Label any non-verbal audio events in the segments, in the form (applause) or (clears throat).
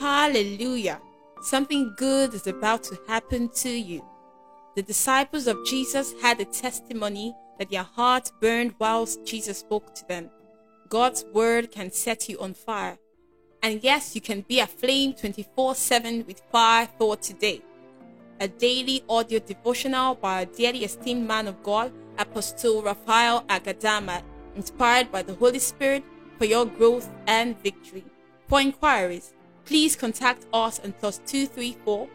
Hallelujah! Something good is about to happen to you. The disciples of Jesus had a testimony that their hearts burned whilst Jesus spoke to them. God's word can set you on fire. And yes, you can be aflame 24 7 with fire for today. A daily audio devotional by a dearly esteemed man of God, Apostle Raphael Agadama, inspired by the Holy Spirit for your growth and victory. For inquiries, please contact us on plus 234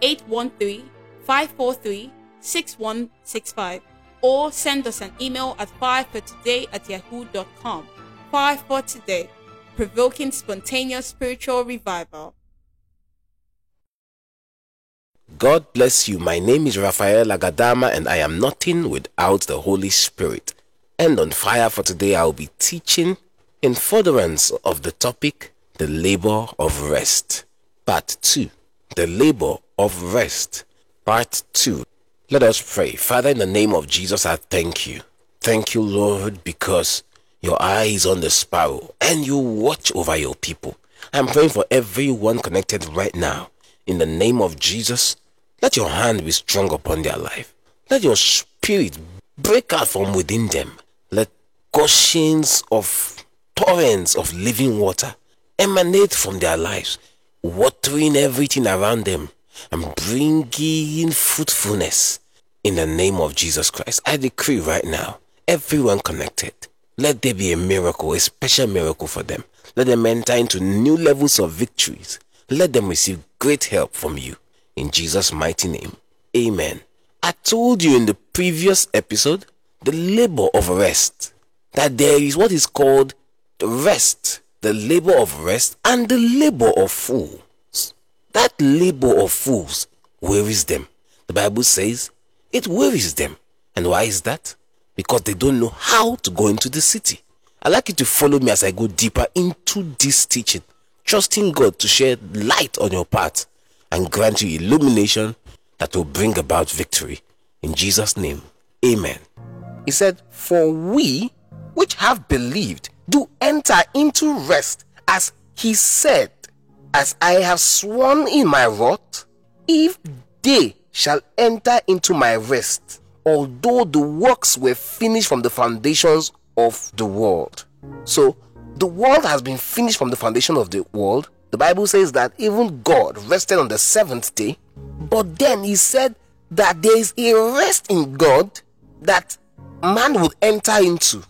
813 543 6165 or send us an email at firefortoday at yahoo.com. Fire for Today, provoking spontaneous spiritual revival. God bless you. My name is Raphael Agadama and I am nothing without the Holy Spirit. And on fire for today, I'll be teaching in furtherance of the topic, the labor of rest. Part 2, the labor of rest. Part 2. Let us pray. Father, in the name of Jesus, I thank you. Thank you, Lord, because your eye is on the sparrow and you watch over your people. I'm praying for everyone connected right now. In the name of Jesus, let your hand be strong upon their life. Let your spirit break out from within them. Let gushings of torrents of living water emanate from their lives, watering everything around them and bringing fruitfulness. In the name of Jesus Christ, I decree right now, everyone connected, let there be a miracle, a special miracle for them. Let them enter into new levels of victories. Let them receive great help from you. In Jesus' mighty name, amen. I told you in the previous episode, the labor of rest, that there is what is called the rest, the labor of rest, and the labor of fools. That labor of fools wearies them. The Bible says it wearies them. And why is that? Because they don't know how to go into the city. I'd like you to follow me as I go deeper into this teaching, trusting God to shed light on your path and grant you illumination that will bring about victory. In Jesus' name, Amen. He said, For we which have believed do enter into rest, as he said, As I have sworn in my wrath, if they shall enter into my rest, although the works were finished from the foundations of the world. So, the world has been finished from the foundation of the world. The Bible says that even God rested on the seventh day, but then He said that there is a rest in God that man would enter into,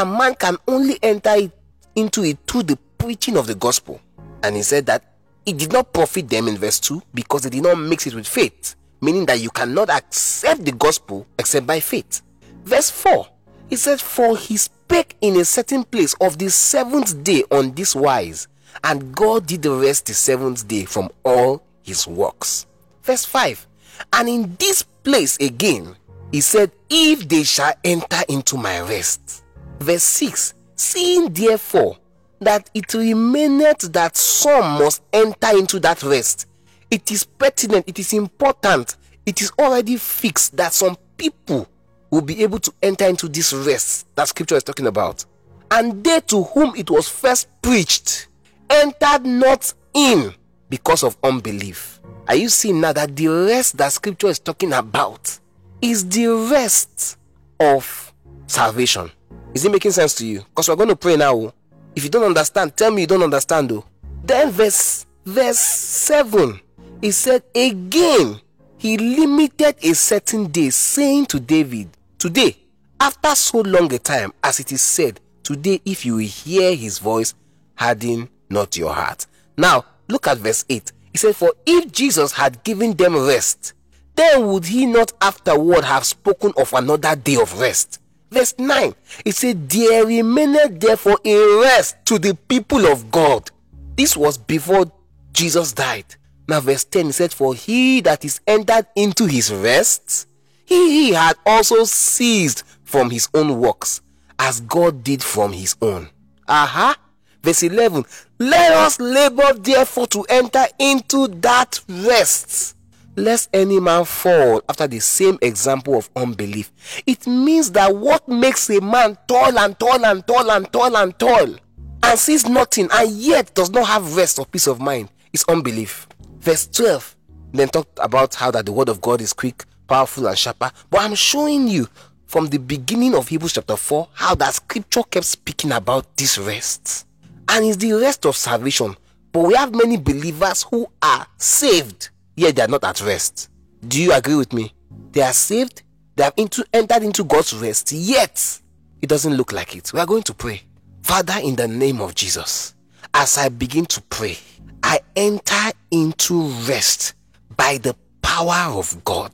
and man can only enter it, into it through the preaching of the gospel. And He said that it did not profit them in verse 2 because they did not mix it with faith meaning that you cannot accept the gospel except by faith. Verse 4 he said, For he spake in a certain place of the seventh day on this wise, and God did the rest the seventh day from all his works. Verse 5 And in this place again, he said, If they shall enter into my rest. Verse 6 Seeing therefore that it remaineth that some must enter into that rest, it is pertinent, it is important, it is already fixed that some people will be able to enter into this rest that scripture is talking about. And they to whom it was first preached entered not in because of unbelief. Are you seeing now that the rest that scripture is talking about is the rest of salvation? Is it making sense to you? Because we're going to pray now. Oh. If you don't understand, tell me you don't understand though. Then verse verse 7 he said again he limited a certain day saying to david today after so long a time as it is said today if you hear his voice harden not your heart now look at verse 8 he said for if jesus had given them rest then would he not afterward have spoken of another day of rest verse 9 It said there remained therefore a rest to the people of god this was before jesus died now, verse 10 he said, For he that is entered into his rest, he, he had also ceased from his own works, as God did from his own. Aha. Uh-huh. Verse 11 Let us labor therefore to enter into that rest, lest any man fall after the same example of unbelief. It means that what makes a man toil and toil and toil and toil and toil and sees nothing and yet does not have rest or peace of mind is unbelief. Verse 12 then talked about how that the word of God is quick, powerful, and sharper. But I'm showing you from the beginning of Hebrews chapter 4 how that scripture kept speaking about this rest. And it's the rest of salvation. But we have many believers who are saved, yet they are not at rest. Do you agree with me? They are saved, they have into, entered into God's rest, yet it doesn't look like it. We are going to pray. Father, in the name of Jesus, as I begin to pray, I enter into rest by the power of God.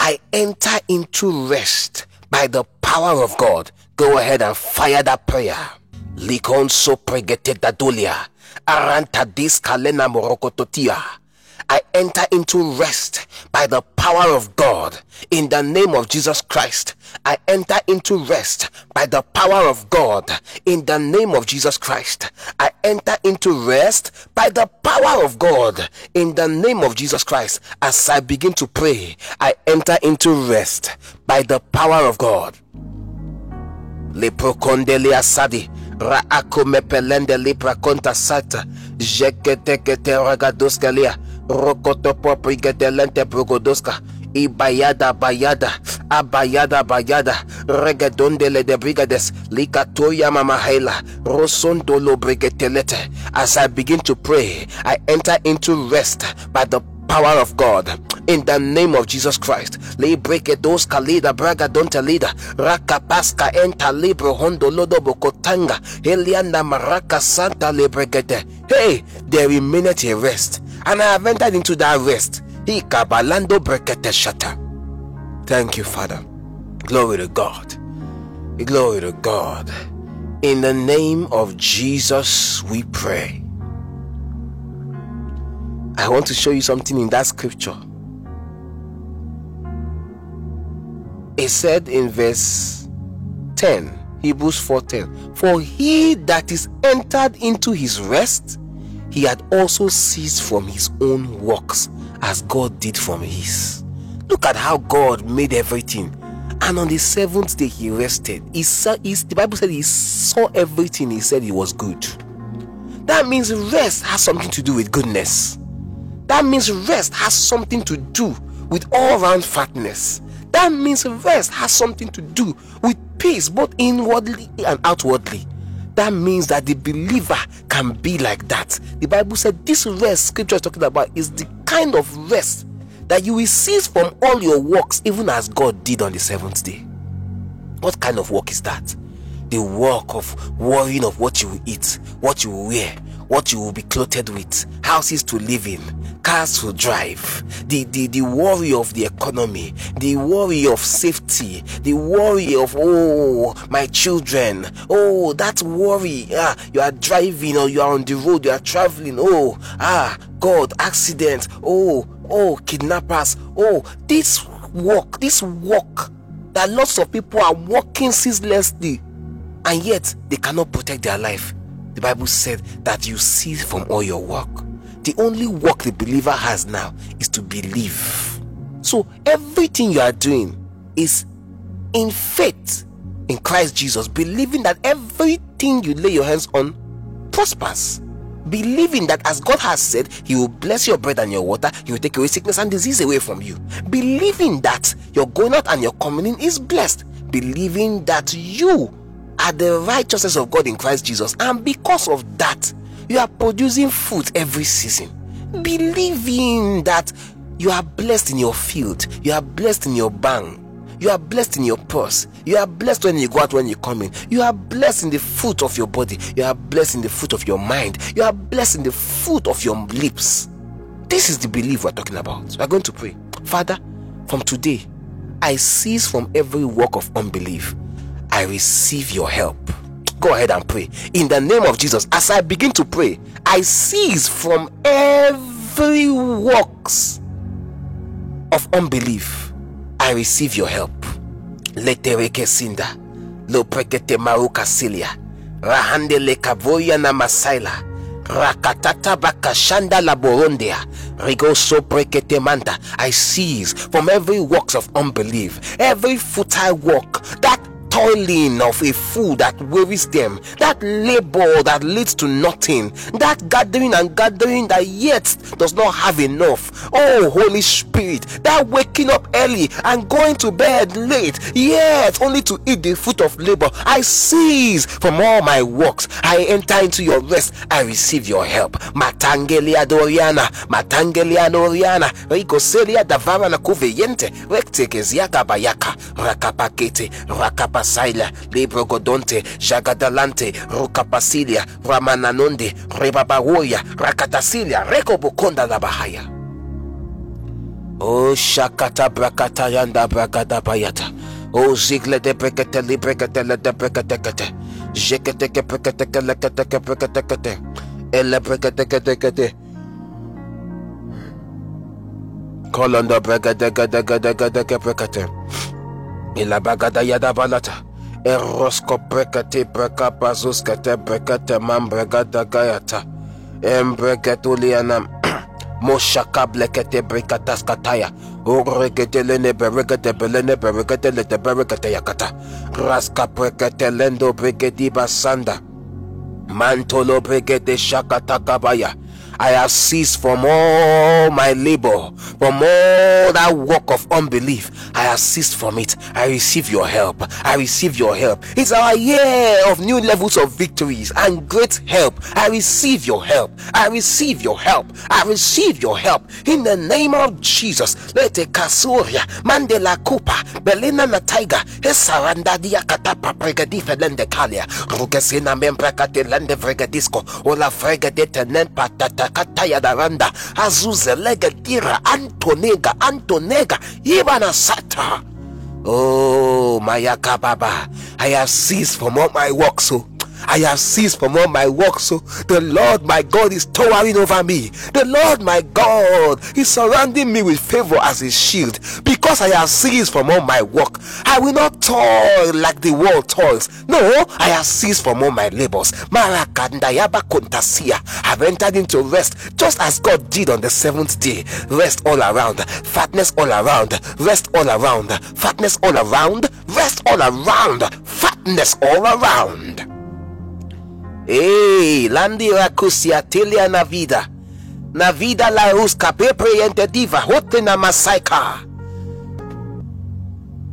I enter into rest by the power of God. Go ahead and fire that prayer. Likon so pregete. Aranta morokototia. I enter into rest by the power of God in the name of Jesus Christ. I enter into rest by the power of God in the name of Jesus Christ. I enter into rest by the power of God in the name of Jesus Christ. As I begin to pray, I enter into rest by the power of God. Ragadoskalia rokotopo prigedelente progodoska ibayada bayada. Abayada bayada. Regedondele de brigades. Likatoya mamahela rosondolo brigetelete. As i begin to pray i enter into rest by the power of God. In the name of Jesus Christ. Le breke dos kalida braga donta lida raka paska enta libro hondo lodo bokotanga. Elianda maraka santa lebregete. Hey, there remaineth a rest, and I have entered into that rest. Thank you, Father. Glory to God. Glory to God. In the name of Jesus, we pray. I want to show you something in that scripture. It said in verse 10, Hebrews 4:10, For he that is entered into his rest, he had also ceased from his own works, as God did from his. Look at how God made everything. And on the seventh day he rested. He saw, he, the Bible said he saw everything. He said it was good. That means rest has something to do with goodness. That means rest has something to do with all round fatness. That means rest has something to do with peace, both inwardly and outwardly. That means that the believer can be like that. The Bible said this rest scripture is talking about is the kind of rest that you will cease from all your works, even as God did on the seventh day. What kind of work is that? The work of worrying of what you will eat, what you will wear, what you will be clothed with, houses to live in, cars to drive, the, the, the worry of the economy, the worry of safety, the worry of, oh, my children, oh, that worry, ah, you are driving or you are on the road, you are traveling, oh, ah, God, accident, oh, oh, kidnappers, oh, this work, this work that lots of people are working ceaselessly and yet they cannot protect their life. Bible said that you cease from all your work. The only work the believer has now is to believe. So everything you are doing is in faith in Christ Jesus, believing that everything you lay your hands on prospers. Believing that as God has said, He will bless your bread and your water, He will take away sickness and disease away from you. Believing that your going out and your coming in is blessed. Believing that you are the righteousness of God in Christ Jesus, and because of that, you are producing fruit every season. Believing that you are blessed in your field, you are blessed in your bank, you are blessed in your purse, you are blessed when you go out, when you come in, you are blessed in the fruit of your body, you are blessed in the fruit of your mind, you are blessed in the fruit of your lips. This is the belief we're talking about. We're going to pray. Father, from today, I cease from every work of unbelief. I receive your help. Go ahead and pray. In the name of Jesus, as I begin to pray, I cease from every works of unbelief. I receive your help. Letereke. Loprekete maruka. Rahande le kavoya na masaila. Rakatata bakashanda laborondia. Rigoso prekete manta. I cease from every works of unbelief, every futile work that toiling of a fool that wearies them, that labor that leads to nothing, that gathering and gathering that yet does not have enough. Oh, Holy Spirit, that waking up early and going to bed late, yet only to eat the fruit of labor. I cease from all my works. I enter into your rest. I receive your help. Matangelia Doriana, Matangelia Doriana, Ricoselia Davarana Cuveyente, Rectekeziaka Bayaka, Rakapakete, Rakapasaila, Librogodonte, Jagadalante, Rokapasilia, Ramananonde, Rebabawoya, Rakatasilia, Rekobokonda Labahaya. Oh Shakata Brakata Yanda Brakata Bayata. Oh Zigle de Brekete Librekete Le de Brekete Jekete Brekete Lekete Brekete Ele Brekete Kolonda Brekete Gede Gede Gede Brekete Ila Bagada Yada Balata Erosko Brekete Breka Bazuskete Brekete Man Bregada Gayata Embregetulianam (clears throat) kataya. Uregete lene beregete belene beregete lete beregete yakata. Raska brekete lendo bregedi basanda. Mantolo bregete shakata kabaya. I have ceased from all my labor, from all that work of unbelief. I have ceased from it. I receive your help. I receive your help. It's our year of new levels of victories and great help. I receive your help. I receive your help. I receive your help in the name of Jesus. Let the Kasuria, Mandela Kupa, Belina Nataiga, Esaranda Diakata Papregadi Felende Kalia, Rugesina Membrakate Lende Vregadisco, Ola Fregadete Nempatata kataya daranda azuze legetira antonega antonega ibana sata oh mayaka baba i have ceased from all my work so oh. I have ceased from all my work, so the Lord my God is towering over me. The Lord my God is surrounding me with favor as a shield. Because I have ceased from all my work, I will not toil like the world toils. No, I have ceased from all my labors. Marakandayaba kontasia. I've entered into rest, just as God did on the seventh day. Rest all around, fatness all around, rest all around, fatness all around, rest all around, fatness all around. Ei, landi rakusia telia na vida. Na vida la ruska pepriente diva hote na masaika.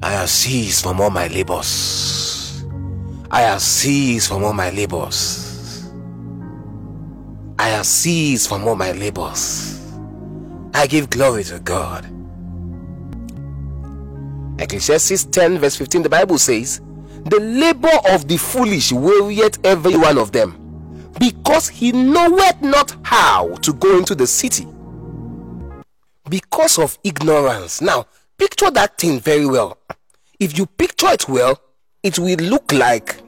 I have ceased from all my labors. I have ceased from all my labors. I have ceased from all my labors. I give glory to God. Ecclesiastes 10, verse 15, the Bible says, The labor of the foolish wearieth every one of them, because he knoweth not how to go into the city. Because of ignorance. Now, picture that thing very well. If you picture it well, it will look like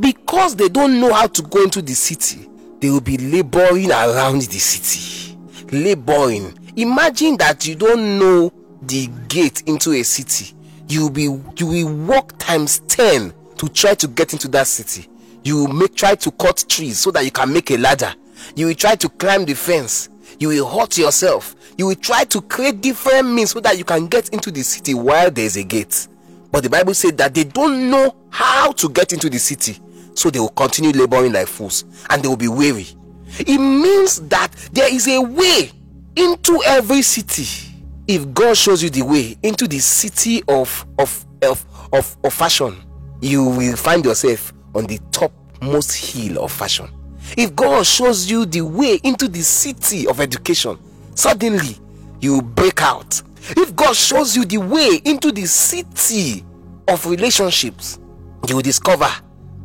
because they don't know how to go into the city, they will be laboring around the city. Laboring. Imagine that you don't know the gate into a city. You will be you will walk times 10 to try to get into that city. You will make try to cut trees so that you can make a ladder. You will try to climb the fence. You will hurt yourself. You will try to create different means so that you can get into the city while there's a gate. But the Bible said that they don't know how to get into the city. So they will continue laboring like fools and they will be weary. It means that there is a way into every city. If God shows you the way into the city of of of of, of fashion, you will find yourself on the topmost hill of fashion. If God shows you the way into the city of education, suddenly you break out. If God shows you the way into the city of relationships, you will discover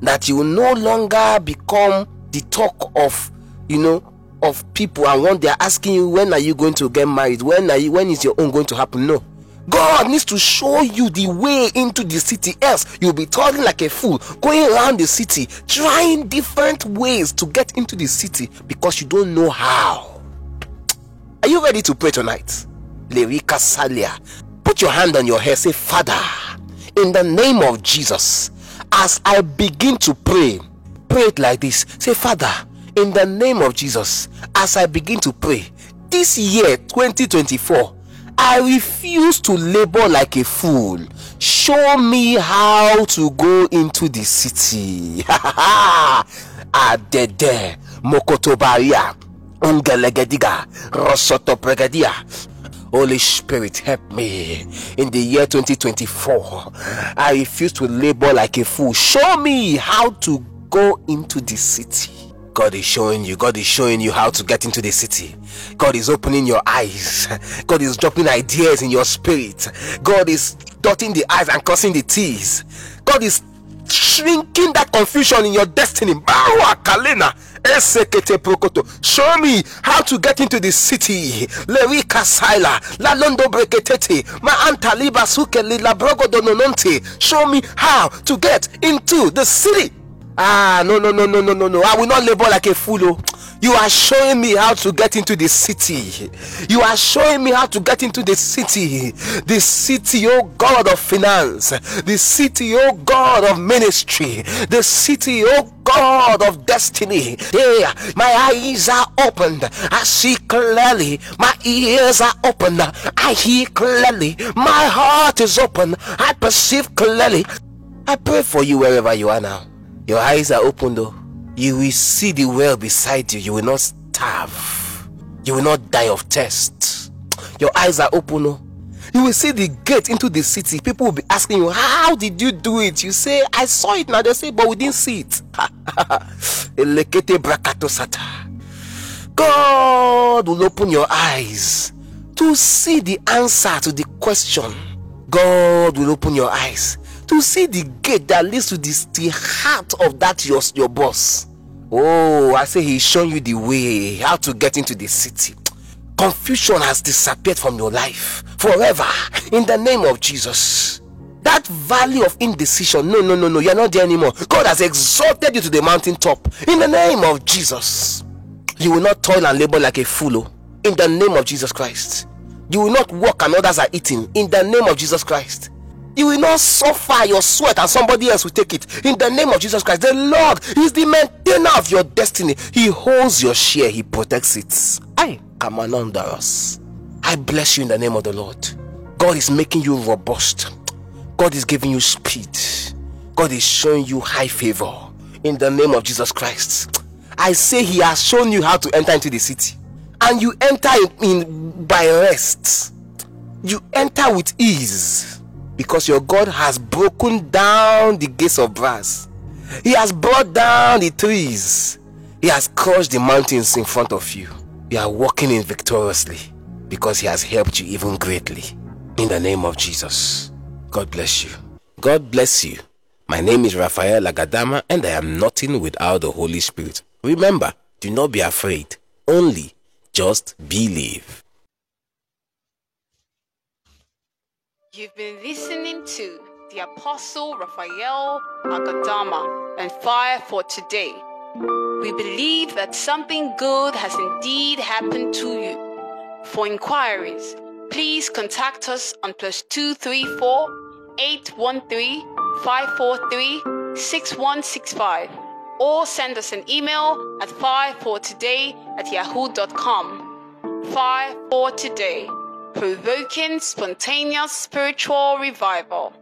that you will no longer become the talk of, you know, of people and when they are asking you when are you going to get married, when are you when is your own going to happen? No. God needs to show you the way into the city, else you'll be talking like a fool, going around the city, trying different ways to get into the city because you don't know how. Are you ready to pray tonight? Lerika Salia. Put your hand on your head, say, Father, in the name of Jesus, as I begin to pray, pray it like this. Say, Father, in the name of Jesus, as I begin to pray, this year 2024, I refuse to labor like a fool. show me how to go into the city. (laughs) Adede Mokotobaria Ungelegediga Rosotopregadia. Holy Spirit, help me in the year 2024. I refuse to labor like a fool. Show me how to go into the city. God is showing you, God is showing you how to get into the city. God is opening your eyes. God is dropping ideas in your spirit. God is dotting the eyes and crossing the T's. God is shrinking that confusion in your destiny. Show me how to get into the city. Show me how to get into the city. Ah, no, no, no, no, no, no, no. I will not labor like a fool. Oh. You are showing me how to get into the city. You are showing me how to get into the city. The city, oh God of finance. The city, oh God of ministry. The city, oh God of destiny. Yeah, my eyes are opened. I see clearly. My ears are open. I hear clearly. My heart is open. I perceive clearly. I pray for you wherever you are now. Your eyes are open though. You will see the well beside you. You will not starve. You will not die of thirst. Your eyes are open though. You will see the gate into the city. People will be asking you, How did you do it? You say, I saw it now. They say, But we didn't see it. (laughs) God will open your eyes to see the answer to the question. God will open your eyes to see the gate that leads to this, the heart of that your, your boss. Oh, I say he's showing you the way how to get into the city. Confusion has disappeared from your life forever in the name of Jesus. That valley of indecision, no, no, no, no, you're not there anymore. God has exalted you to the mountaintop in the name of Jesus. You will not toil and labor like a fool oh, in the name of Jesus Christ. You will not work and others are eating in the name of Jesus Christ. You will not suffer your sweat and somebody else will take it. In the name of Jesus Christ, the Lord is the maintainer of your destiny. He holds your share, He protects it. I come under us. I bless you in the name of the Lord. God is making you robust. God is giving you speed. God is showing you high favor in the name of Jesus Christ. I say He has shown you how to enter into the city, and you enter in by rest. You enter with ease because your God has broken down the gates of brass. He has brought down the trees. He has crushed the mountains in front of you. You are walking in victoriously because He has helped you even greatly. In the name of Jesus. God bless you. God bless you. My name is Raphael Agadama and I am nothing without the Holy Spirit. Remember, do not be afraid. Only just believe. You've been listening to the Apostle Raphael Agadama and Fire for Today. We believe that something good has indeed happened to you. For inquiries, please contact us on plus 234 813 543 6165 or send us an email at firefortoday at yahoo.com. Fire for Today provoking spontaneous spiritual revival.